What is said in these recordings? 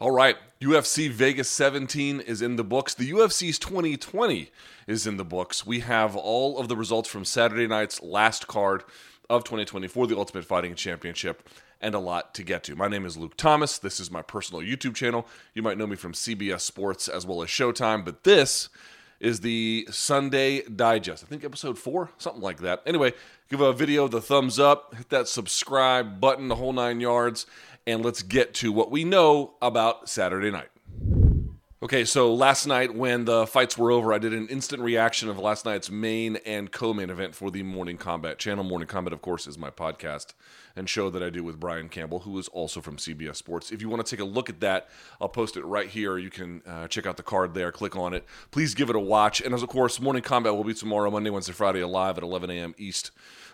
All right, UFC Vegas 17 is in the books. The UFC's 2020 is in the books. We have all of the results from Saturday night's last card of 2020 for the Ultimate Fighting Championship and a lot to get to. My name is Luke Thomas. This is my personal YouTube channel. You might know me from CBS Sports as well as Showtime, but this is the Sunday Digest. I think episode four, something like that. Anyway, give a video the thumbs up, hit that subscribe button, the whole nine yards and let's get to what we know about Saturday night. Okay, so last night when the fights were over, I did an instant reaction of last night's main and co main event for the Morning Combat channel. Morning Combat, of course, is my podcast and show that I do with Brian Campbell, who is also from CBS Sports. If you want to take a look at that, I'll post it right here. You can uh, check out the card there, click on it. Please give it a watch. And as of course, Morning Combat will be tomorrow, Monday, Wednesday, Friday, live at 11 a.m. East.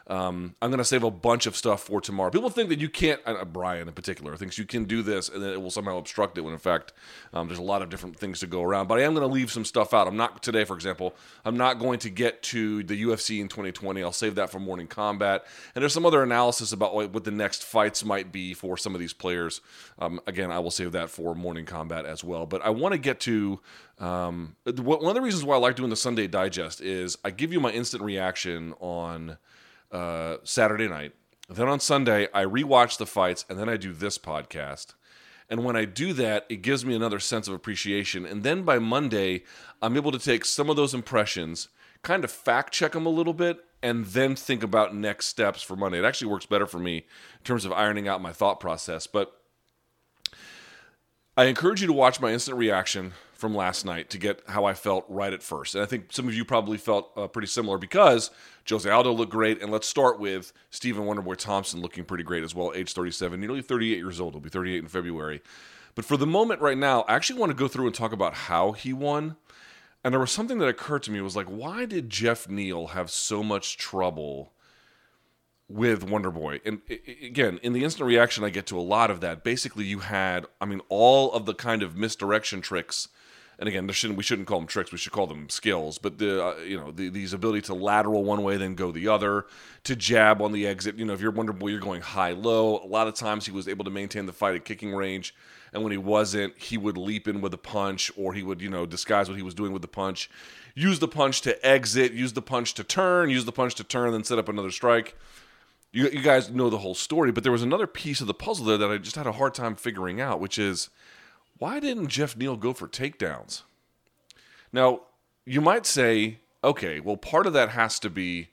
Um, I'm going to save a bunch of stuff for tomorrow. People think that you can't, uh, Brian in particular, thinks you can do this and then it will somehow obstruct it when in fact um, there's a lot of different things to go around. But I am going to leave some stuff out. I'm not, today for example, I'm not going to get to the UFC in 2020. I'll save that for Morning Combat. And there's some other analysis about what, what the next fights might be for some of these players. Um, again, I will save that for Morning Combat as well. But I want to get to um, one of the reasons why I like doing the Sunday Digest is I give you my instant reaction on uh, Saturday night. Then on Sunday, I rewatch the fights, and then I do this podcast. And when I do that, it gives me another sense of appreciation. And then by Monday, I'm able to take some of those impressions, kind of fact check them a little bit, and then think about next steps for Monday. It actually works better for me in terms of ironing out my thought process. But I encourage you to watch my instant reaction from last night to get how I felt right at first. And I think some of you probably felt uh, pretty similar because Jose Aldo looked great. And let's start with Stephen Wonderboy Thompson looking pretty great as well, age 37, nearly 38 years old. He'll be 38 in February. But for the moment right now, I actually want to go through and talk about how he won. And there was something that occurred to me was like, why did Geoff Neal have so much trouble with Wonder Boy. And again, in the instant reaction, I get to a lot of that. Basically, you had, I mean, all of the kind of misdirection tricks. And again, shouldn't, we shouldn't call them tricks. We should call them skills. But the uh, you know the, these ability to lateral one way, then go the other, to jab on the exit. You know, if you're Wonder Boy, you're going high low. A lot of times he was able to maintain the fight at kicking range, and when he wasn't, he would leap in with a punch, or he would you know disguise what he was doing with the punch, use the punch to exit, use the punch to turn, use the punch to turn, then set up another strike you, you guys know the whole story, but there was another piece of the puzzle there that I just had a hard time figuring out, which is why didn't Geoff Neal go for takedowns? Now, you might say, okay, well, part of that has to be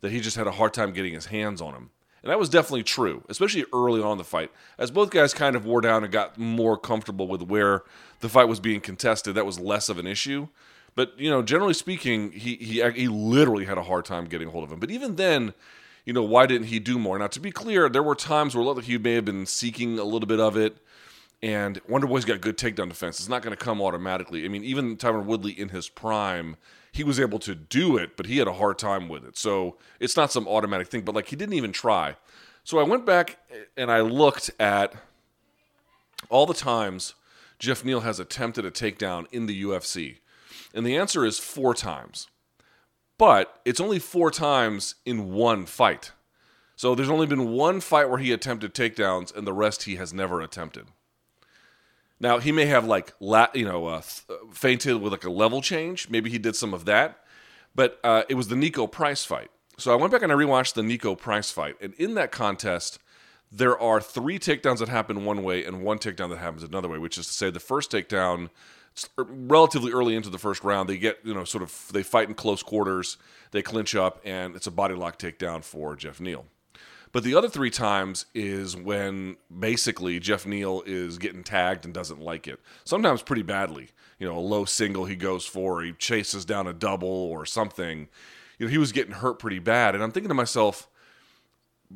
that he just had a hard time getting his hands on him. And that was definitely true, especially early on in the fight. As both guys kind of wore down and got more comfortable with where the fight was being contested, that was less of an issue. But, you know, generally speaking, he, he, he literally had a hard time getting hold of him. But even then, you know, why didn't he do more? Now, to be clear, there were times where he may have been seeking a little bit of it, and Wonder Boy's got good takedown defense. It's not going to come automatically. I mean, even Tyron Woodley in his prime, he was able to do it, but he had a hard time with it. So it's not some automatic thing, but like he didn't even try. So I went back and I looked at all the times Geoff Neal has attempted a takedown in the UFC. And the answer is four times but it's only four times in one fight. So there's only been one fight where he attempted takedowns, and the rest he has never attempted. Now he may have like you know uh, feinted with like a level change. Maybe he did some of that, but uh, it was the Niko Price fight. So I went back and I rewatched the Niko Price fight, and in that contest, there are three takedowns that happen one way and one takedown that happens another way. Which is to say, the first takedown Er, relatively early into the first round. They get, you know, sort of, they fight in close quarters, they clinch up, and it's a body lock takedown for Geoff Neal. But the other three times is when basically Geoff Neal is getting tagged and doesn't like it. Sometimes pretty badly. You know, a low single he goes for, he chases down a double or something. You know, he was getting hurt pretty bad. And I'm thinking to myself,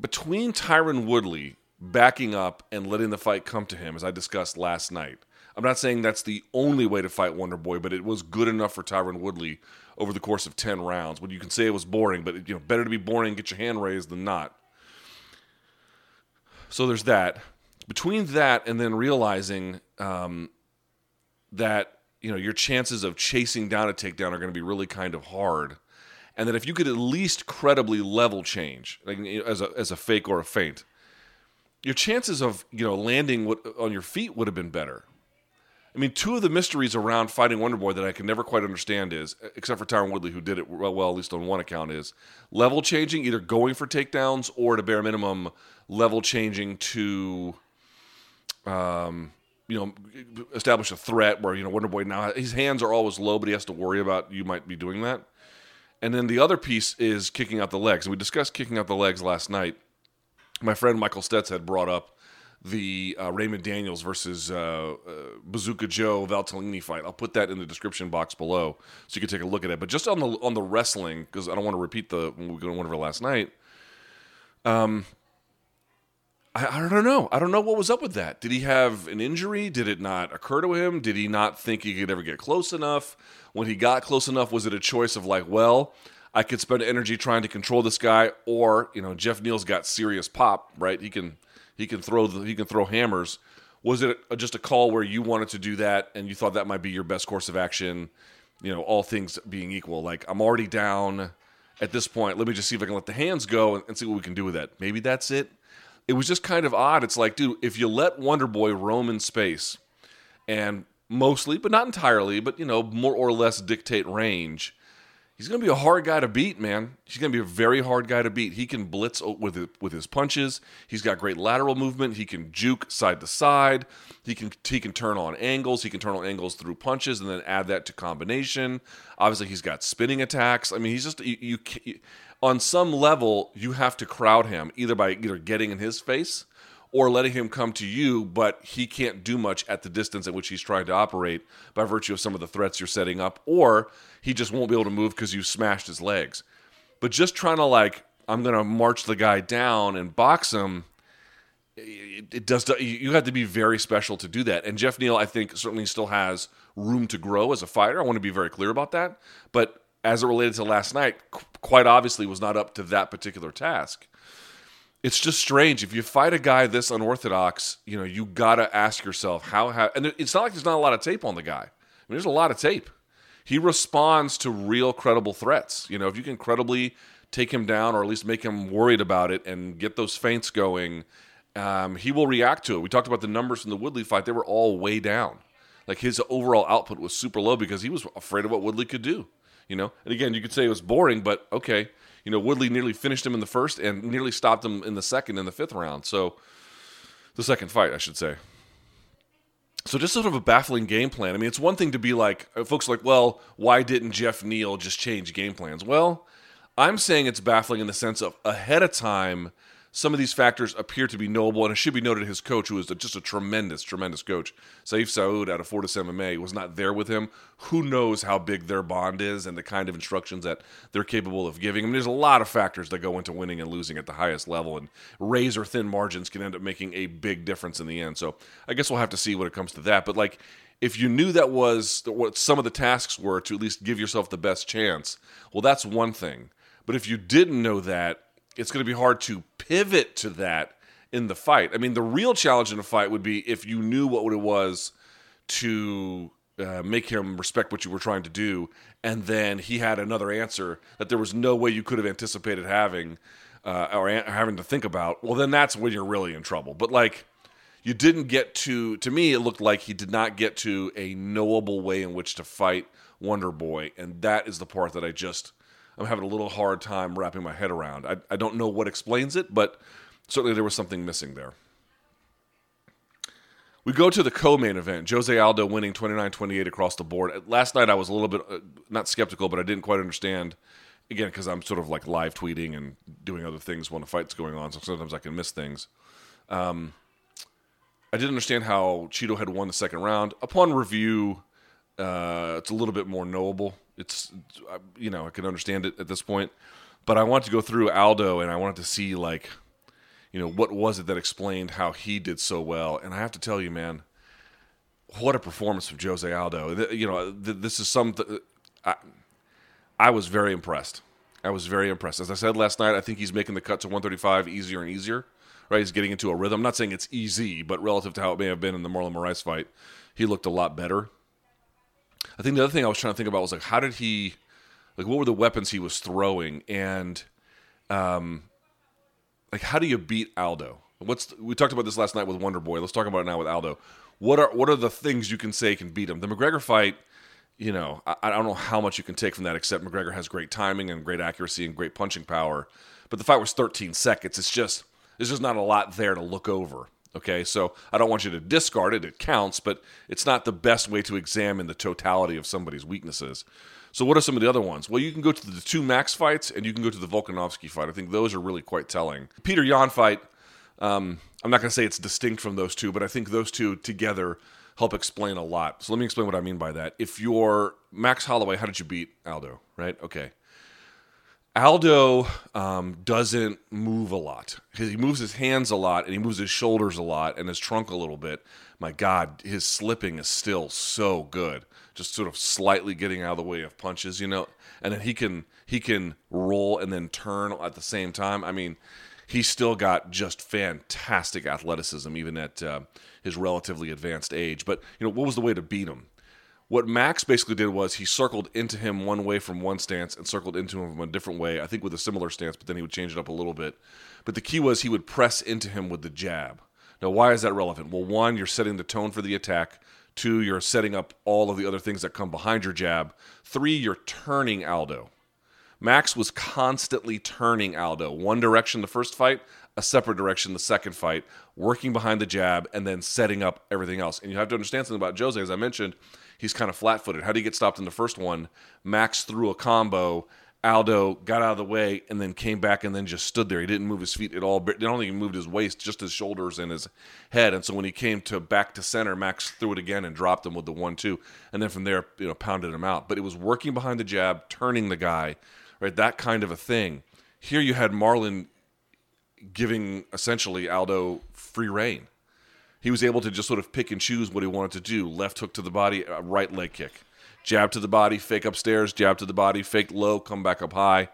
between Tyron Woodley backing up and letting the fight come to him, as I discussed last night, I'm not saying that's the only way to fight Wonder Boy, but it was good enough for Tyron Woodley over the course of 10 rounds. But you can say it was boring, but you know, better to be boring and get your hand raised than not. So there's that. Between that and then realizing um, that you know your chances of chasing down a takedown are going to be really kind of hard, and that if you could at least credibly level change, like as a as a fake or a feint, your chances of you know landing on your feet would have been better I mean, two of the mysteries around fighting Wonder Boy that I can never quite understand is, except for Tyron Woodley, who did it well, well, at least on one account, is level changing, either going for takedowns or at a bare minimum, level changing to, um, you know, establish a threat where, you know, Wonder Boy now, his hands are always low, but he has to worry about you might be doing that. And then the other piece is kicking out the legs. And we discussed kicking out the legs last night. My friend Michael Stetz had brought up the uh, Raymond Daniels versus uh, uh, Bazooka Joe Valtellini fight. I'll put that in the description box below so you can take a look at it. But just on the on the wrestling, because I don't want to repeat the we went over last night. Um, I, I don't know. I don't know what was up with that. Did he have an injury? Did it not occur to him? Did he not think he could ever get close enough? When he got close enough, was it a choice of like, well, I could spend energy trying to control this guy, or you know, Geoff Neal's got serious pop, right? He can he can throw the, he can throw hammers. Was it just a call where you wanted to do that and you thought that might be your best course of action? You know, all things being equal, like I'm already down at this point. Let me just see if I can let the hands go and, and see what we can do with that. Maybe that's it. It was just kind of odd. It's like, dude, if you let Wonder Boy roam in space and mostly, but not entirely, but you know, more or less dictate range, he's going to be a hard guy to beat, man. He's going to be a very hard guy to beat. He can blitz with with his punches. He's got great lateral movement. He can juke side to side. He can he can turn on angles. He can turn on angles through punches and then add that to combination. Obviously, he's got spinning attacks. I mean, he's just you, you, you on some level you have to crowd him either by either getting in his face or letting him come to you, but he can't do much at the distance at which he's trying to operate by virtue of some of the threats you're setting up, or he just won't be able to move because you smashed his legs. But just trying to like, I'm gonna march the guy down and box him. It, it does. You have to be very special to do that. And Geoff Neal, I think, certainly still has room to grow as a fighter. I want to be very clear about that. But as it related to last night, quite obviously was not up to that particular task it's just strange. If you fight a guy this unorthodox you know you gotta ask yourself how how and it's not like there's not a lot of tape on the guy. I mean, there's a lot of tape. He responds to real credible threats. You know if you can credibly take him down or at least make him worried about it and get those feints going um, he will react to it. We talked about the numbers from the woodley fight. They were all way down. Like his overall output was super low because he was afraid of what woodley could do you know? And again you could say it was boring but okay you know, Woodley nearly finished him in the first and nearly stopped him in the second and the fifth round. So the second fight, I should say. So just sort of a baffling game plan. I mean, it's one thing to be like, uh, folks like, well, why didn't Geoff Neal just change game plans? Well, I'm saying it's baffling in the sense of ahead of time – some of these factors appear to be knowable, and it should be noted his coach, who is just a tremendous, tremendous coach, Sayif Saud out of Fortis MMA, was not there with him. Who knows how big their bond is and the kind of instructions that they're capable of giving? I mean, there's a lot of factors that go into winning and losing at the highest level, and razor thin margins can end up making a big difference in the end. So I guess we'll have to see when it comes to that. But like, if you knew that was what some of the tasks were to at least give yourself the best chance, well, that's one thing. But if you didn't know that, it's going to be hard to pivot to that in the fight. I mean, the real challenge in a fight would be if you knew what it was to uh, make him respect what you were trying to do, and then he had another answer that there was no way you could have anticipated having uh, or an- having to think about. Well, then that's when you're really in trouble. But like, you didn't get to. To me, it looked like he did not get to a knowable way in which to fight Wonder Boy, and that is the part that I just I'm having a little hard time wrapping my head around. I, I don't know what explains it, but certainly there was something missing there. We go to the co-main event. Jose Aldo winning 29-28 across the board. Last night I was a little bit uh, not skeptical, but I didn't quite understand. Again, because I'm sort of like live tweeting and doing other things when the fight's going on, so sometimes I can miss things. Um, I didn't understand how Chito had won the second round. Upon review, uh, it's a little bit more knowable. It's you know I can understand it at this point, but I want to go through Aldo and I wanted to see like you know what was it that explained how he did so well. And I have to tell you, man, what a performance from Jose Aldo. You know this is something I, I was very impressed. I was very impressed. As I said last night, I think he's making the cut to 135 easier and easier. Right, he's getting into a rhythm. I'm not saying it's easy, but relative to how it may have been in the Marlon Moraes fight, he looked a lot better. I think the other thing I was trying to think about was like how did he like what were the weapons he was throwing and um like how do you beat Aldo? What's we talked about this last night with Wonder Boy. Let's talk about it now with Aldo. what are what are the things you can say can beat him? The McGregor fight, you know, I, I don't know how much you can take from that, except McGregor has great timing and great accuracy and great punching power. But the fight was 13 seconds. It's just there's just not a lot there to look over. Okay, so I don't want you to discard it. It counts, but it's not the best way to examine the totality of somebody's weaknesses. So, what are some of the other ones? Well, you can go to the two Max fights and you can go to the Volkanovski fight. I think those are really quite telling. Petr Yan fight, um, I'm not going to say it's distinct from those two, but I think those two together help explain a lot. So, let me explain what I mean by that. If you're Max Holloway, how did you beat Aldo, right? Okay. Aldo um, doesn't move a lot. He moves his hands a lot and he moves his shoulders a lot and his trunk a little bit. My God, his slipping is still so good. Just sort of slightly getting out of the way of punches, you know. And then he can he can roll and then turn at the same time. I mean, he's still got just fantastic athleticism even at uh, his relatively advanced age. But you know, what was the way to beat him? What Max basically did was he circled into him one way from one stance and circled into him from a different way, I think with a similar stance, but then he would change it up a little bit. But the key was he would press into him with the jab. Now, why is that relevant? Well, one, you're setting the tone for the attack. Two, you're setting up all of the other things that come behind your jab. Three, you're turning Aldo. Max was constantly turning Aldo one direction the first fight, a separate direction the second fight, working behind the jab, and then setting up everything else. And you have to understand something about Jose, as I mentioned he's kind of flat footed. How did he get stopped in the first one? Max threw a combo. Aldo got out of the way and then came back and then just stood there. He didn't move his feet at all. Not only he moved his waist, just his shoulders and his head. And so when he came to back to center, Max threw it again and dropped him with the one-two, and then from there, you know, pounded him out. But it was working behind the jab, turning the guy, right? That kind of a thing. Here you had Marlon giving essentially Aldo free rein he was able to just sort of pick and choose what he wanted to do. Left hook to the body, uh, right leg kick, jab to the body, fake upstairs, jab to the body, fake low, come back up high.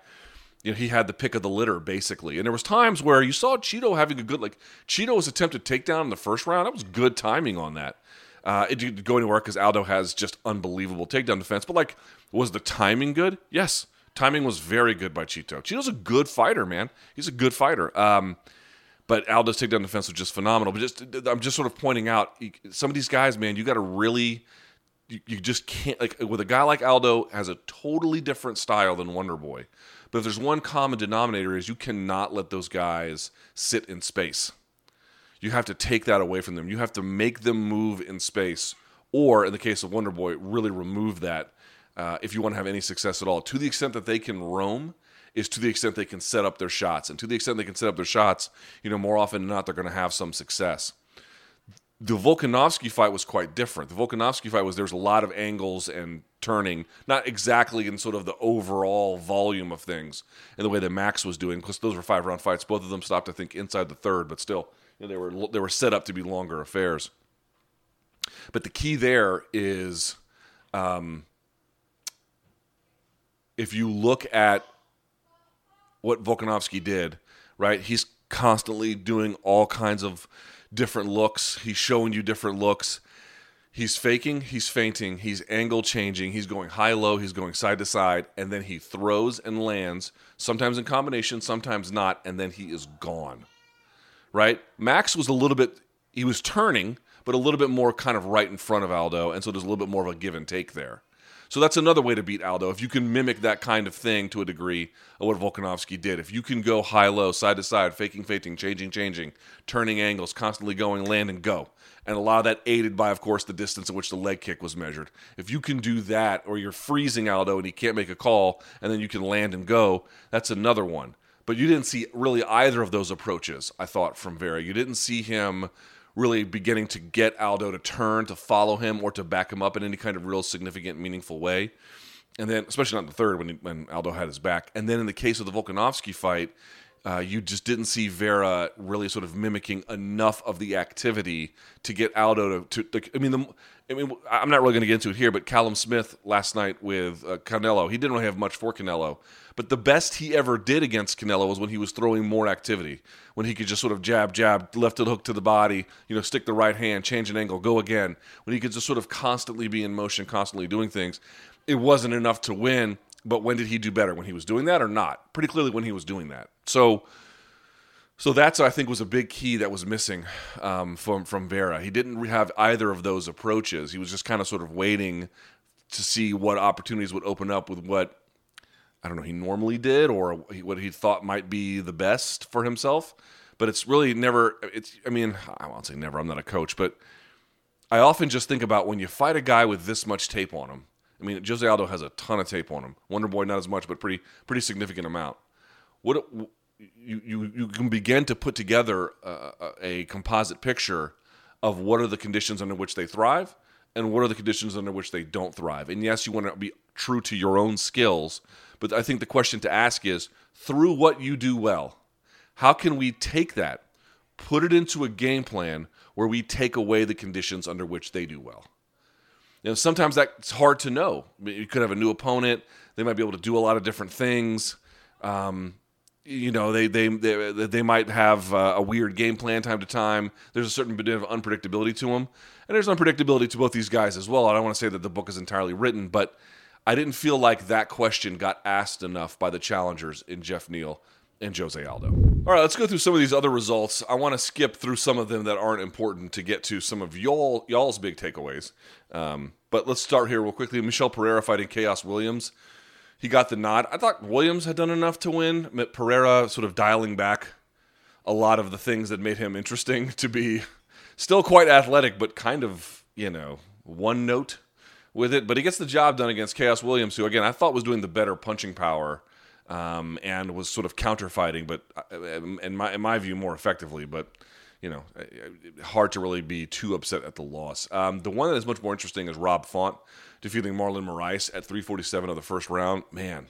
You know, he had the pick of the litter basically. And there was times where you saw Chito having a good like Chito's attempted takedown in the first round. That was good timing on that. Uh, it didn't go anywhere because Aldo has just unbelievable takedown defense. But like, was the timing good? Yes, timing was very good by Chito. Chito's a good fighter, man. He's a good fighter. Um, but Aldo's takedown defense was just phenomenal. But just I'm just sort of pointing out some of these guys, man. You got to really, you, you, just can't like with a guy like Aldo has a totally different style than Wonder Boy. But if there's one common denominator is you cannot let those guys sit in space. You have to take that away from them. You have to make them move in space, or in the case of Wonder Boy, really remove that uh, if you want to have any success at all. To the extent that they can roam is to the extent they can set up their shots. And to the extent they can set up their shots, you know, more often than not, they're going to have some success. The Volkanovski fight was quite different. The Volkanovski fight was there's a lot of angles and turning, not exactly in sort of the overall volume of things and the way that Max was doing, because those were five round fights. Both of them stopped, I think, inside the third, but still, you know, they were they were set up to be longer affairs. But the key there is, um, if you look at what Volkanovski did, right? He's constantly doing all kinds of different looks. He's showing you different looks. He's faking, he's feinting, he's angle changing, he's going high low, he's going side to side, and then he throws and lands, sometimes in combination, sometimes not, and then he is gone. Right? Max was a little bit, he was turning, but a little bit more kind of right in front of Aldo, and so there's a little bit more of a give and take there. So that's another way to beat Aldo. If you can mimic that kind of thing to a degree of what Volkanovski did, if you can go high low, side to side, faking, faking, changing, changing, turning angles, constantly going, land and go, and a lot of that aided by, of course, the distance at which the leg kick was measured. If you can do that, or you're freezing Aldo and he can't make a call, and then you can land and go, that's another one. But you didn't see really either of those approaches, I thought, from Vera. You didn't see him really beginning to get Aldo to turn, to follow him, or to back him up in any kind of real significant, meaningful way. And then, especially not the third when, he, when Aldo had his back. And then in the case of the Volkanovski fight, uh, you just didn't see Vera really sort of mimicking enough of the activity to get Aldo to. to, to I mean, the, I mean, I'm not really going to get into it here, but Callum Smith last night with uh, Canelo, he didn't really have much for Canelo, but the best he ever did against Canelo was when he was throwing more activity, when he could just sort of jab, jab, left hook to the body, you know, stick the right hand, change an angle, go again. When he could just sort of constantly be in motion, constantly doing things. It wasn't enough to win, but when did he do better? When he was doing that or not? Pretty clearly when he was doing that. So So that's I think was a big key that was missing um, from from Vera. He didn't have either of those approaches. He was just kind of sort of waiting to see what opportunities would open up with what I don't know he normally did or what he thought might be the best for himself. But it's really never. It's I mean I won't say never. I'm not a coach, but I often just think about when you fight a guy with this much tape on him. I mean Jose Aldo has a ton of tape on him. Wonder Boy not as much, but pretty pretty significant amount. What you, you, you can begin to put together a, a composite picture of what are the conditions under which they thrive and what are the conditions under which they don't thrive. And yes, you want to be true to your own skills, but I think the question to ask is through what you do well, how can we take that, put it into a game plan where we take away the conditions under which they do well? You know, sometimes that's hard to know. You could have a new opponent, they might be able to do a lot of different things. Um, you know they they they, they might have uh, a weird game plan time to time. There's a certain bit of unpredictability to them, and there's unpredictability to both these guys as well. I don't want to say that the book is entirely written, but I didn't feel like that question got asked enough by the challengers in Geoff Neal and Jose Aldo. All right, let's go through some of these other results. I want to skip through some of them that aren't important to get to some of y'all y'all's big takeaways. Um, but let's start here real quickly. Michel Pereira fighting Khaos Williams he got the nod. I thought Williams had done enough to win. Pereira sort of dialing back a lot of the things that made him interesting to be still quite athletic, but kind of, you know, one note with it. But he gets the job done against Khaos Williams, who, again, I thought was doing the better punching power um, and was sort of counter fighting, but uh, in my, in my view, more effectively. But you know, hard to really be too upset at the loss. Um, the one that is much more interesting is Rob Font defeating Marlon Moraes at 347 of the first round. Man,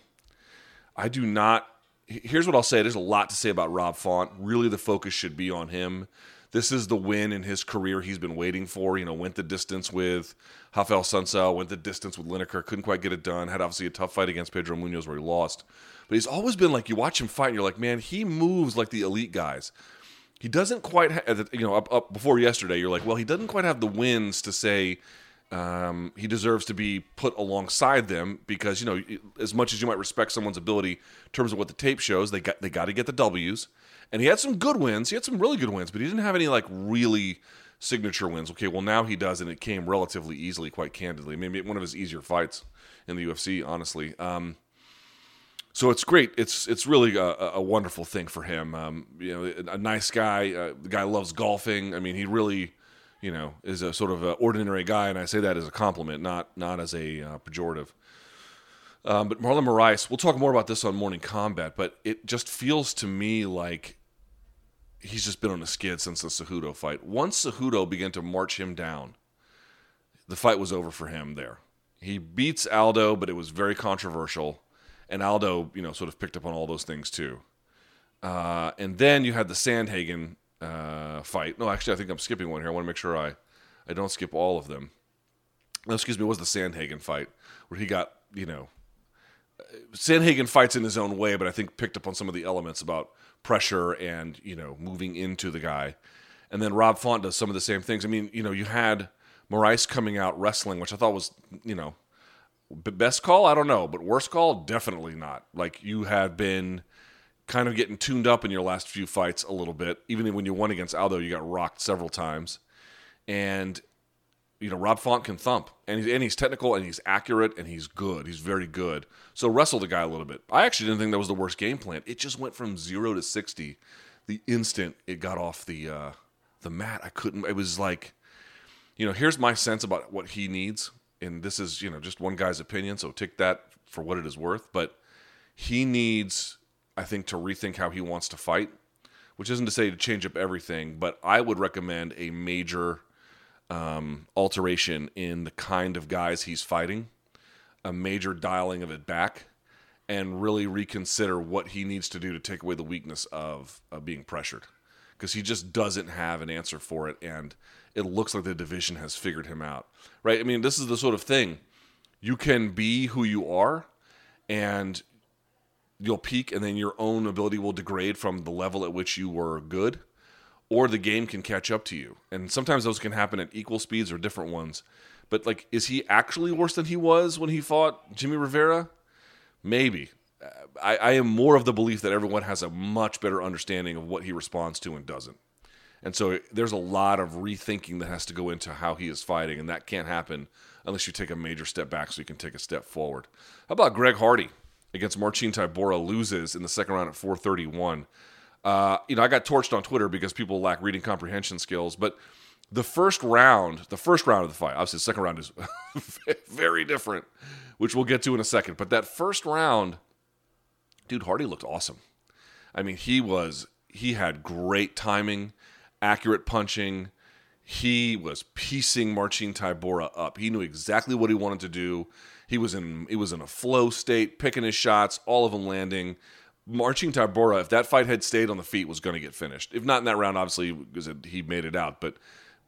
I do not. Here's what I'll say. There's a lot to say about Rob Font. Really, the focus should be on him. This is the win in his career he's been waiting for. You know, went the distance with Raphael Assunção, went the distance with Lineker, couldn't quite get it done. Had obviously a tough fight against Pedro Munhoz where he lost. But he's always been like, you watch him fight and you're like, man, he moves like the elite guys he doesn't quite have, you know, up, up before yesterday, you're like, well, he doesn't quite have the wins to say um, he deserves to be put alongside them because, you know, as much as you might respect someone's ability in terms of what the tape shows, they got, they got to get the W's. And he had some good wins. He had some really good wins, but he didn't have any, like, really signature wins. Okay, well, now he does, and it came relatively easily, quite candidly. Maybe one of his easier fights in the UFC, honestly. Um, so it's great. It's it's really a, a wonderful thing for him. Um, you know, a nice guy. Uh, the guy loves golfing. I mean, he really, you know, is a sort of ordinary guy, and I say that as a compliment, not not as a uh, pejorative. Um, but Marlon Moraes, we'll talk more about this on Morning Combat, but it just feels to me like he's just been on a skid since the Cejudo fight. Once Cejudo began to march him down, the fight was over for him there. He beats Aldo, but it was very controversial and Aldo, you know, sort of picked up on all those things too. Uh, and then you had the Sandhagen uh, fight. No, actually, I think I'm skipping one here. I want to make sure I, I don't skip all of them. No, excuse me, it was the Sandhagen fight where he got, you know, Sandhagen fights in his own way, but I think picked up on some of the elements about pressure and, you know, moving into the guy. And then Rob Font does some of the same things. I mean, you know, you had Moraes coming out wrestling, which I thought was, you know, Best call, I don't know, but worst call, definitely not. Like you had been kind of getting tuned up in your last few fights a little bit. Even when you won against Aldo, you got rocked several times, and you know Rob Font can thump, and he's and he's technical and he's accurate and he's good. He's very good. So wrestle the guy a little bit. I actually didn't think that was the worst game plan. It just went from zero to sixty the instant it got off the uh, the mat. I couldn't. It was like, you know, here's my sense about what he needs and this is you know just one guy's opinion, so take that for what it is worth. But he needs, I think, to rethink how he wants to fight, which isn't to say to change up everything, but I would recommend a major um, alteration in the kind of guys he's fighting, a major dialing of it back, and really reconsider what he needs to do to take away the weakness of, of being pressured, because he just doesn't have an answer for it, and it looks like the division has figured him out. Right? I mean, this is the sort of thing you can be who you are and you'll peak and then your own ability will degrade from the level at which you were good or the game can catch up to you. And sometimes those can happen at equal speeds or different ones. But like is he actually worse than he was when he fought Jimmy Rivera? Maybe. I, I am more of the belief that everyone has a much better understanding of what he responds to and doesn't. And so there's a lot of rethinking that has to go into how he is fighting, and that can't happen unless you take a major step back so you can take a step forward. How about Greg Hardy against Marcin Tybura loses in the second round at 431? Uh, you know, I got torched on Twitter because people lack reading comprehension skills, but the first round, the first round of the fight, obviously the second round is very different, which we'll get to in a second. But that first round, dude, Hardy looked awesome. I mean, he was he had great timing, accurate punching. He was piecing Marcin Tybura up. He knew exactly what he wanted to do. He was in he was in a flow state, picking his shots, all of them landing. Marcin Tybura, if that fight had stayed on the feet, was going to get finished. If not in that round, obviously, because he made it out. But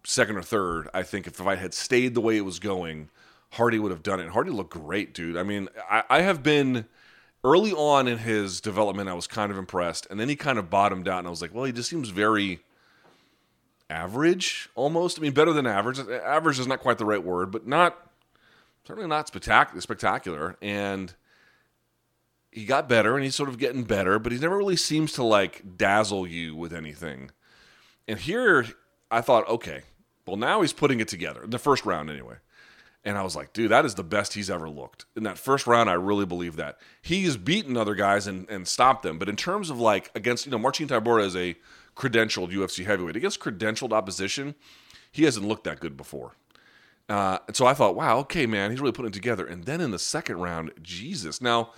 second or third, I think if the fight had stayed the way it was going, Hardy would have done it. And Hardy looked great, dude. I mean, I, I have been early on in his development, I was kind of impressed, and then he kind of bottomed out, and I was like, well, he just seems very average, almost. I mean, better than average. Average is not quite the right word, but not certainly not spectacular. Spectacular, and he got better and he's sort of getting better, but he never really seems to like dazzle you with anything. And here I thought, okay, well, now he's putting it together the first round anyway. And I was like, dude, that is the best he's ever looked. In that first round, I really believe that. He's beaten other guys and, and stopped them. But in terms of like against, you know, Marcin Tybura is a credentialed UFC heavyweight. Against credentialed opposition, he hasn't looked that good before. Uh, and so I thought, wow, okay, man, he's really putting it together. And then in the second round, Jesus. Now,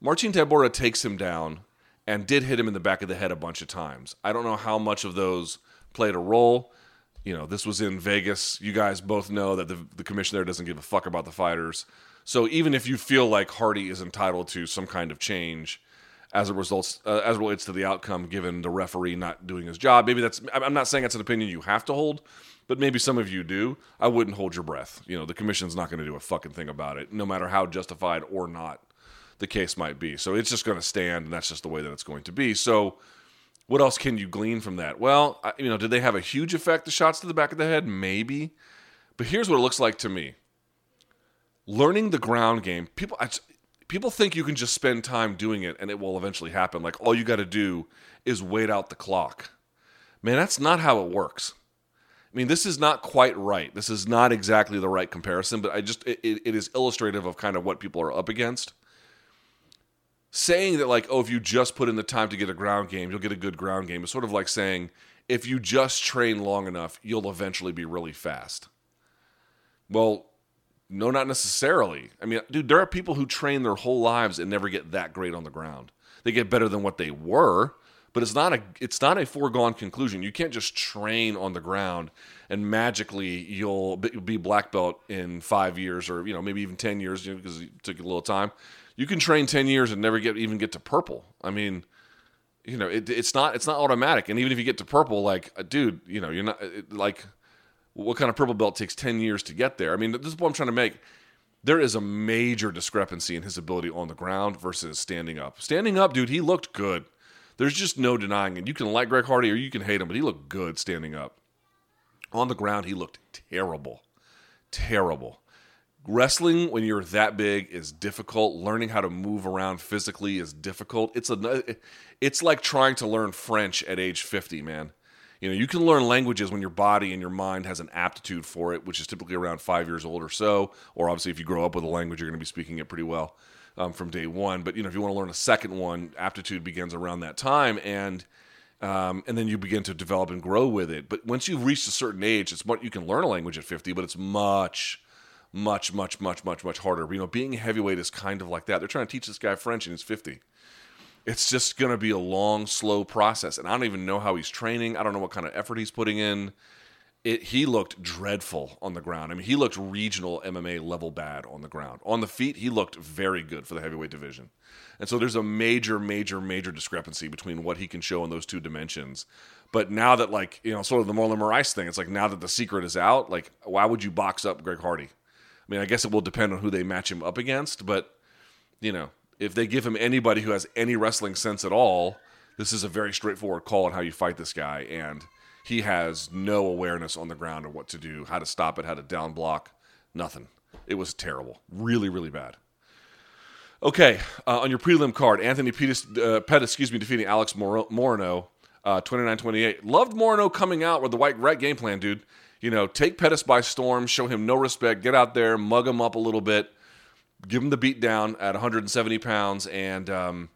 Marcin Tybura takes him down and did hit him in the back of the head a bunch of times. I don't know how much of those played a role. You know, this was in Vegas. You guys both know that the, the commissioner doesn't give a fuck about the fighters. So even if you feel like Hardy is entitled to some kind of change as it results uh, as it relates to the outcome, given the referee not doing his job, maybe that's. I'm not saying that's an opinion you have to hold, but maybe some of you do. I wouldn't hold your breath. You know, the commission's not going to do a fucking thing about it, no matter how justified or not the case might be. So it's just going to stand, and that's just the way that it's going to be. So, what else can you glean from that? Well, I, you know, did they have a huge effect? The shots to the back of the head, maybe. But here's what it looks like to me: learning the ground game. People, I, people think you can just spend time doing it, and it will eventually happen. Like all you got to do is wait out the clock. Man, that's not how it works. I mean, this is not quite right. This is not exactly the right comparison, but I just it, it is illustrative of kind of what people are up against saying that like oh if you just put in the time to get a ground game you'll get a good ground game. Is sort of like saying if you just train long enough you'll eventually be really fast. Well no not necessarily. I mean dude there are people who train their whole lives and never get that great on the ground. They get better than what they were but it's not a it's not a foregone conclusion. You can't just train on the ground and magically you'll be black belt in five years or you know maybe even 10 years you know, because it took a little time you can train 10 years and never get even get to purple. I mean, you know, it, it's not it's not automatic. And even if you get to purple, like, uh, dude, you know, you're not it, like, what kind of purple belt takes 10 years to get there? I mean, this is what I'm trying to make. There is a major discrepancy in his ability on the ground versus standing up. Standing up, dude, he looked good. There's just no denying it. You can like Greg Hardy or you can hate him, but he looked good standing up. On the ground, he looked terrible. Terrible wrestling when you're that big is difficult. Learning how to move around physically is difficult. It's a it's like trying to learn french at age 50 man. You know you can learn languages when your body and your mind has an aptitude for it which is typically around five years old or so. Or obviously if you grow up with a language you're going to be speaking it pretty well um, from day one. But you know if you want to learn a second one aptitude begins around that time and um, and then you begin to develop and grow with it. But once you've reached a certain age it's what you can learn a language at 50 but it's much much, much, much, much, much harder. You know, being a heavyweight is kind of like that. They're trying to teach this guy French and he's 50. It's just going to be a long, slow process. And I don't even know how he's training. I don't know what kind of effort he's putting in. It, he looked dreadful on the ground. I mean, he looked regional MMA level bad on the ground. On the feet, he looked very good for the heavyweight division. And so there's a major, major, major discrepancy between what he can show in those two dimensions. But now that, like, you know, sort of the Marlon Moraes thing, it's like now that the secret is out, like, why would you box up Greg Hardy? I mean, I guess it will depend on who they match him up against, but you know, if they give him anybody who has any wrestling sense at all, this is a very straightforward call on how you fight this guy, and he has no awareness on the ground of what to do, how to stop it, how to down block, nothing. It was terrible, really, really bad. Okay, uh, on your prelim card, Anthony Pettis, uh, Pettis, excuse me, defeating Alex Mor- Morono, uh, 29-28. Loved Morono coming out with the white right game plan, dude. You know, take Pettis by storm, show him no respect, get out there, mug him up a little bit, give him the beat down at 170 pounds, and um,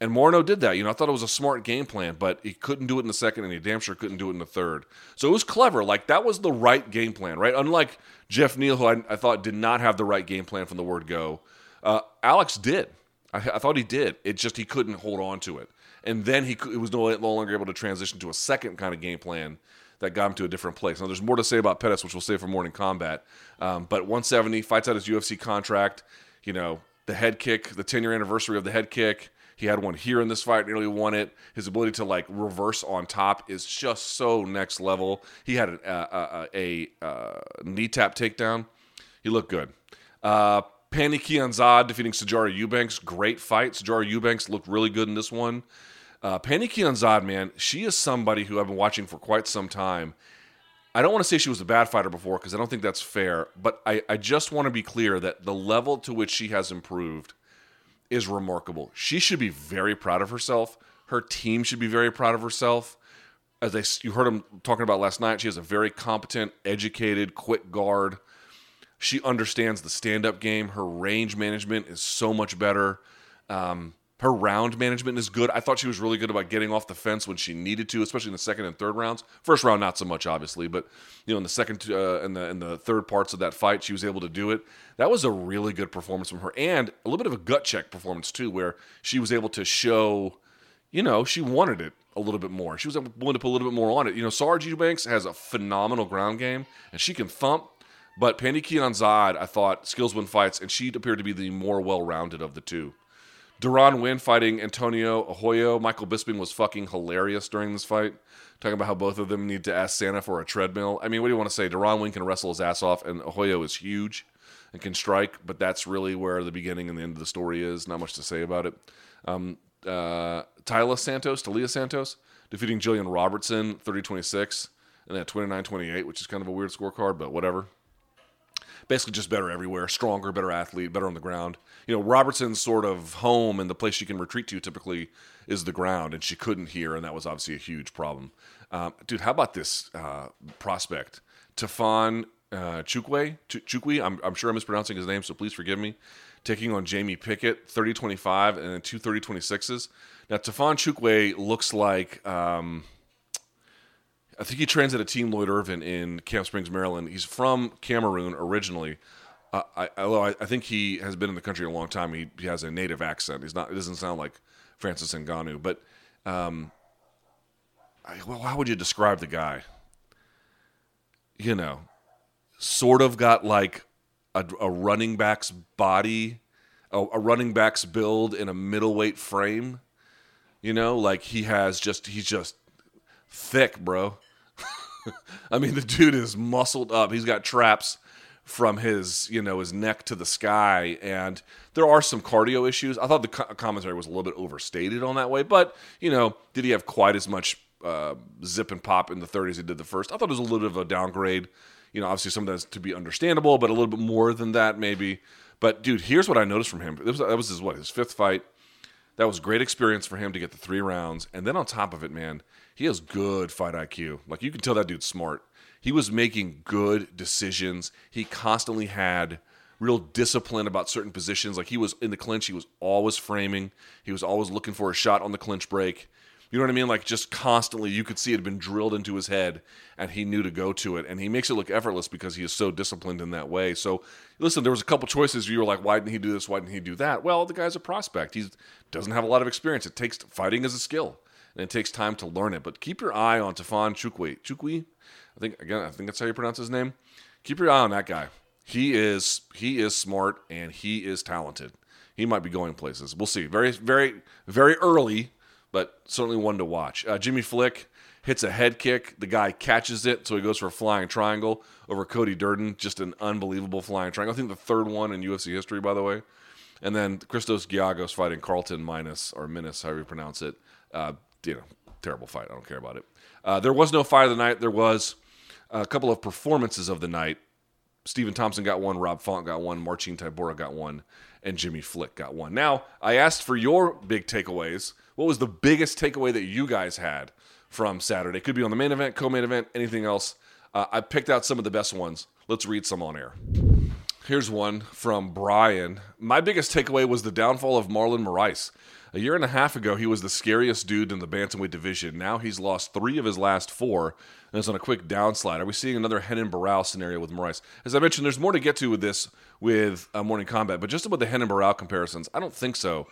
and Morono did that. You know, I thought it was a smart game plan, but he couldn't do it in the second, and he damn sure couldn't do it in the third. So it was clever. Like that was the right game plan, right? Unlike Geoff Neal, who I, I thought did not have the right game plan from the word go. Uh, Alex did. I, I, thought he did. It just he couldn't hold on to it, and then he, he was no, no longer able to transition to a second kind of game plan that got him to a different place. Now, there's more to say about Pettis, which we'll save for morning combat. Um, but 170 fights out his UFC contract. You know, the head kick, the 10 year anniversary of the head kick. He had one here in this fight, nearly won it. His ability to like reverse on top is just so next level. He had a, a, a, a knee tap takedown. He looked good. Uh, Pannie Kianzad defeating Sijara Eubanks. Great fight. Sijara Eubanks looked really good in this one. Uh, Pannie Kianzad, man, she is somebody who I've been watching for quite some time. I don't want to say she was a bad fighter before because I don't think that's fair, but I, I just want to be clear that the level to which she has improved is remarkable. She should be very proud of herself. Her team should be very proud of herself. As I, you heard him talking about last night, she has a very competent, educated, quick guard. She understands the stand up game. Her range management is so much better. Um, her round management is good. I thought she was really good about getting off the fence when she needed to, especially in the second and third rounds. First round, not so much, obviously, but you know, in the second uh, and the in the third parts of that fight, she was able to do it. That was a really good performance from her, and a little bit of a gut check performance too, where she was able to show, you know, she wanted it a little bit more. She was willing to put a little bit more on it. You know, Sarge Eubanks has a phenomenal ground game, and she can thump. But Pannie Kianzad, I thought, skills win fights, and she appeared to be the more well-rounded of the two. Deron Winn fighting Antonio Arroyo. Michael Bisping was fucking hilarious during this fight, talking about how both of them need to ask Santa for a treadmill. I mean, what do you want to say? Deron Winn can wrestle his ass off, and Arroyo is huge and can strike, but that's really where the beginning and the end of the story is. Not much to say about it. Um, uh, Tyla Santos, Talia Santos, defeating Jillian Robertson 30 26, and then 29 28, which is kind of a weird scorecard, but whatever basically just better everywhere, stronger, better athlete, better on the ground. You know, Robertson's sort of home and the place she can retreat to typically is the ground, and she couldn't here, and that was obviously a huge problem. Um, dude, how about this uh, prospect, Tafon uh, Chukwe? Ch- Chukwe, I'm, I'm sure I'm mispronouncing his name, so please forgive me. Taking on Jamie Pickett, 30 25, and then two 30 26s. Now, Tafon Chukwe looks like. Um, I think he trains at a team Lloyd Irvin in Camp Springs, Maryland. He's from Cameroon originally. Uh, I, although I, I, think he has been in the country a long time, he, he has a native accent. He's not. It doesn't sound like Francis Ngannou, but um, I, well, how would you describe the guy? You know, sort of got like a, a running back's body, a, a running back's build in a middleweight frame. You know, like he has just he's just thick, bro. I mean, the dude is muscled up. He's got traps from his, you know, his neck to the sky, and there are some cardio issues. I thought the co- commentary was a little bit overstated on that way, but you know, did he have quite as much uh, zip and pop in the 30s as he did the first? I thought it was a little bit of a downgrade. You know, obviously some of that's to be understandable, but a little bit more than that maybe. But dude, here's what I noticed from him. Was, that was his what his fifth fight. That was great experience for him to get the three rounds, and then on top of it, man, he has good fight IQ. Like you can tell that dude's smart. He was making good decisions. He constantly had real discipline about certain positions. Like he was in the clinch, he was always framing. He was always looking for a shot on the clinch break. You know what I mean? Like just constantly, you could see it had been drilled into his head, and he knew to go to it. And he makes it look effortless because he is so disciplined in that way. So, listen, there was a couple choices you were like, why didn't he do this? Why didn't he do that? Well, the guy's a prospect. He doesn't have a lot of experience. It takes fighting as a skill and it takes time to learn it. But keep your eye on Tafon Chukwi. Chukwi, I think again, I think that's how you pronounce his name. Keep your eye on that guy. He is he is smart and he is talented. He might be going places. We'll see. Very very very early, but certainly one to watch. Uh, Jimmy Flick hits a head kick. The guy catches it, so he goes for a flying triangle over Cody Durden. Just an unbelievable flying triangle. I think the third one in UFC history, by the way. And then Christos Giagos fighting Carlton Minus or Minus, however you pronounce it. Uh, you know, terrible fight. I don't care about it. Uh, there was no fight of the night. There was a couple of performances of the night. Stephen Thompson got one, Rob Font got one, Marcin Tybura got one, and Jimmy Flick got one. Now, I asked for your big takeaways. What was the biggest takeaway that you guys had from Saturday? Could be on the main event, co main event, anything else. Uh, I picked out some of the best ones. Let's read some on air. Here's one from Brian. My biggest takeaway was the downfall of Marlon Moraes. A year and a half ago, he was the scariest dude in the bantamweight division. Now he's lost three of his last four and is on a quick downslide. Are we seeing another Renan Barão scenario with Moraes? As I mentioned, there's more to get to with this with uh, Morning Kombat, but just about the Renan Barão comparisons, I don't think so.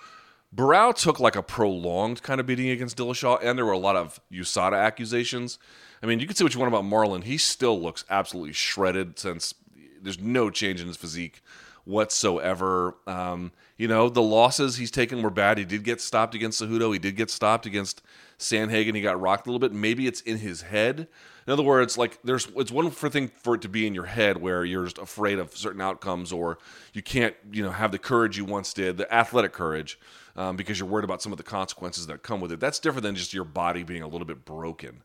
Barão took like a prolonged kind of beating against Dillashaw, and there were a lot of USADA accusations. I mean, you can say what you want about Marlon. He still looks absolutely shredded since there's no change in his physique whatsoever. Um, you know, the losses he's taken were bad. He did get stopped against Cejudo. He did get stopped against Sandhagen. He got rocked a little bit. Maybe it's in his head. In other words, like there's it's one for thing for it to be in your head where you're just afraid of certain outcomes or you can't you know have the courage you once did, the athletic courage, um, because you're worried about some of the consequences that come with it. That's different than just your body being a little bit broken.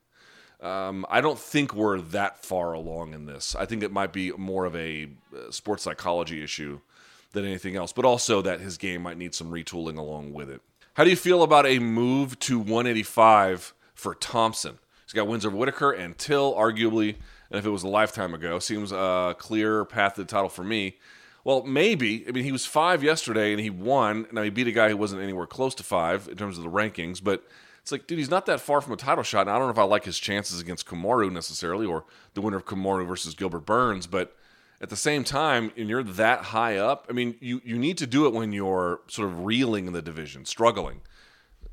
Um, I don't think we're that far along in this. I think it might be more of a uh, sports psychology issue than anything else, but also that his game might need some retooling along with it. How do you feel about a move to 185 for Thompson? He's got wins over Whittaker and Till, arguably, and if it was a lifetime ago, seems a clear path to the title for me. Well, maybe. I mean, he was five yesterday and he won. Now, he beat a guy who wasn't anywhere close to five in terms of the rankings, but it's like, dude, he's not that far from a title shot. And I don't know if I like his chances against Kamaru necessarily or the winner of Kamaru versus Gilbert Burns, but at the same time, and you're that high up, I mean, you, you need to do it when you're sort of reeling in the division, struggling.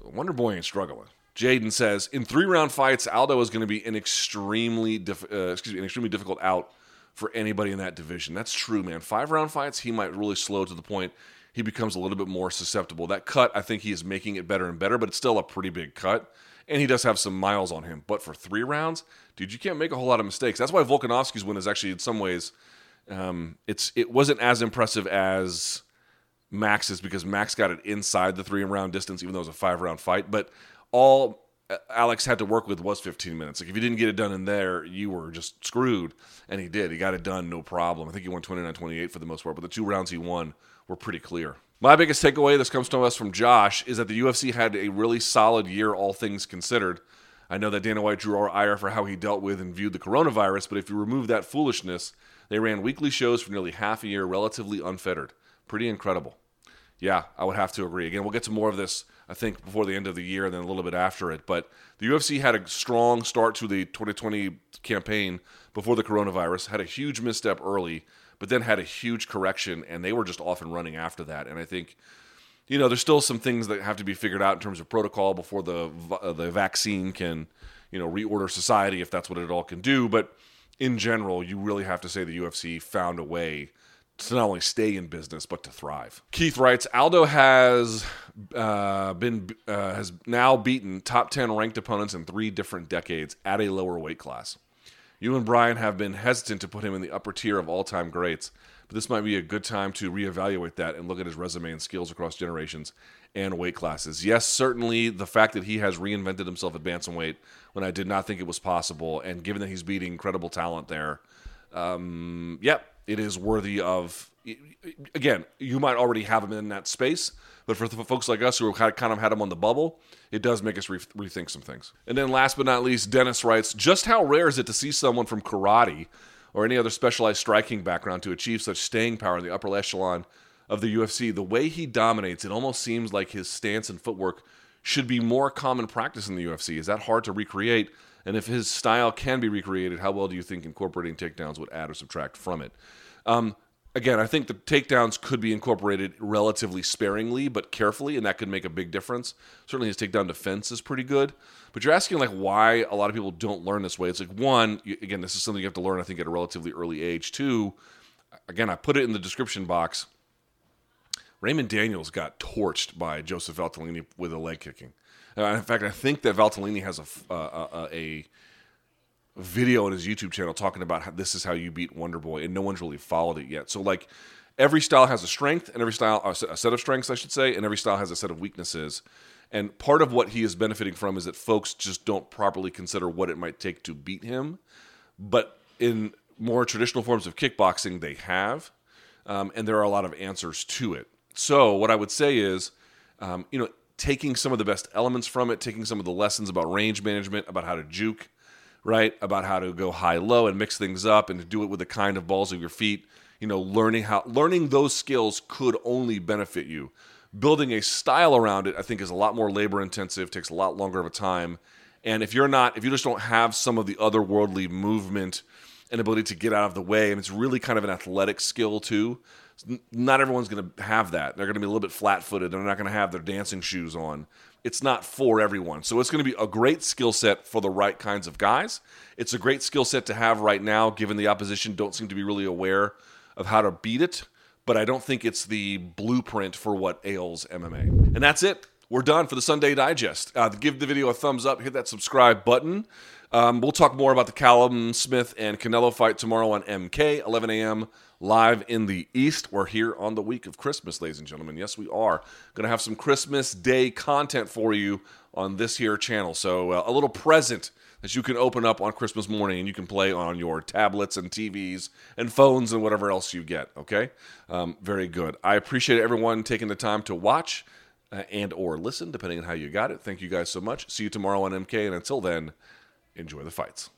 Wonderboy ain't struggling. Jaden says in three round fights, Aldo is going to be an extremely uh, excuse me, an extremely difficult out for anybody in that division. That's true, man. Five round fights, he might really slow to the point he becomes a little bit more susceptible. That cut, I think he is making it better and better, but it's still a pretty big cut. And he does have some miles on him. But for three rounds, dude, you can't make a whole lot of mistakes. That's why Volkanovski's win is actually, in some ways, um, it's it wasn't as impressive as Max's because Max got it inside the three round distance, even though it was a five round fight. But all Alex had to work with was 15 minutes. Like if you didn't get it done in there, you were just screwed. And he did. He got it done, no problem. I think he won 29-28 for the most part, but the two rounds he won were pretty clear. My biggest takeaway, this comes to us from Josh, is that the UFC had a really solid year, all things considered. I know that Dana White drew our ire for how he dealt with and viewed the coronavirus, but if you remove that foolishness, they ran weekly shows for nearly half a year, relatively unfettered. Pretty incredible. Yeah, I would have to agree. Again, we'll get to more of this, I think, before the end of the year and then a little bit after it. But the UFC had a strong start to the 2020 campaign before the coronavirus, had a huge misstep early, but then had a huge correction, and they were just off and running after that. And I think, you know, there's still some things that have to be figured out in terms of protocol before the uh, the vaccine can, you know, reorder society if that's what it all can do. But in general, you really have to say the UFC found a way to not only stay in business but to thrive. Keith writes, Aldo has uh, been uh, has now beaten top ten ranked opponents in three different decades at a lower weight class. You and Brian have been hesitant to put him in the upper tier of all time greats, but this might be a good time to reevaluate that and look at his resume and skills across generations and weight classes. Yes, certainly the fact that he has reinvented himself at bantamweight when I did not think it was possible, and given that he's beating incredible talent there, um, yep, it is worthy of. Again, you might already have him in that space, but for folks like us who have kind of had him on the bubble, it does make us re- rethink some things. And then last but not least, Dennis writes Just how rare is it to see someone from karate or any other specialized striking background to achieve such staying power in the upper echelon of the UFC? The way he dominates, it almost seems like his stance and footwork should be more common practice in the UFC. Is that hard to recreate? And if his style can be recreated, how well do you think incorporating takedowns would add or subtract from it? Um, again, I think the takedowns could be incorporated relatively sparingly but carefully, and that could make a big difference. Certainly, his takedown defense is pretty good. But you're asking like why a lot of people don't learn this way. It's like one, again, this is something you have to learn. I think at a relatively early age. Two, again, I put it in the description box. Raymond Daniels got torched by Joseph Valtellini with a leg kicking. Uh, in fact, I think that Valtellini has a, uh, a, a video on his YouTube channel talking about how this is how you beat Wonderboy, and no one's really followed it yet. So like every style has a strength, and every style a set of strengths, I should say, and every style has a set of weaknesses. And part of what he is benefiting from is that folks just don't properly consider what it might take to beat him. But in more traditional forms of kickboxing, they have, um, and there are a lot of answers to it. So what I would say is, um, you know, taking some of the best elements from it, taking some of the lessons about range management, about how to juke, right, about how to go high low and mix things up, and to do it with the kind of balls of your feet. You know, learning how learning those skills could only benefit you. Building a style around it, I think, is a lot more labor intensive, takes a lot longer of a time. And if you're not, if you just don't have some of the otherworldly movement and ability to get out of the way, and it's really kind of an athletic skill too. Not everyone's going to have that. They're going to be a little bit flat footed. They're not going to have their dancing shoes on. It's not for everyone. So it's going to be a great skill set for the right kinds of guys. It's a great skill set to have right now, given the opposition don't seem to be really aware of how to beat it. But I don't think it's the blueprint for what ails MMA. And that's it we're done for the Sunday Digest. Uh, give the video a thumbs up, hit that subscribe button. Um, we'll talk more about the Callum Smith and Canelo fight tomorrow on MK, 11 a.m. live in the East. We're here on the week of Christmas, ladies and gentlemen. Yes, we are going to have some Christmas Day content for you on this here channel. So uh, a little present that you can open up on Christmas morning and you can play on your tablets and TVs and phones and whatever else you get. Okay, um, very good. I appreciate everyone taking the time to watch uh, and or listen, depending on how you got it. Thank you guys so much. See you tomorrow on MK, and until then, enjoy the fights.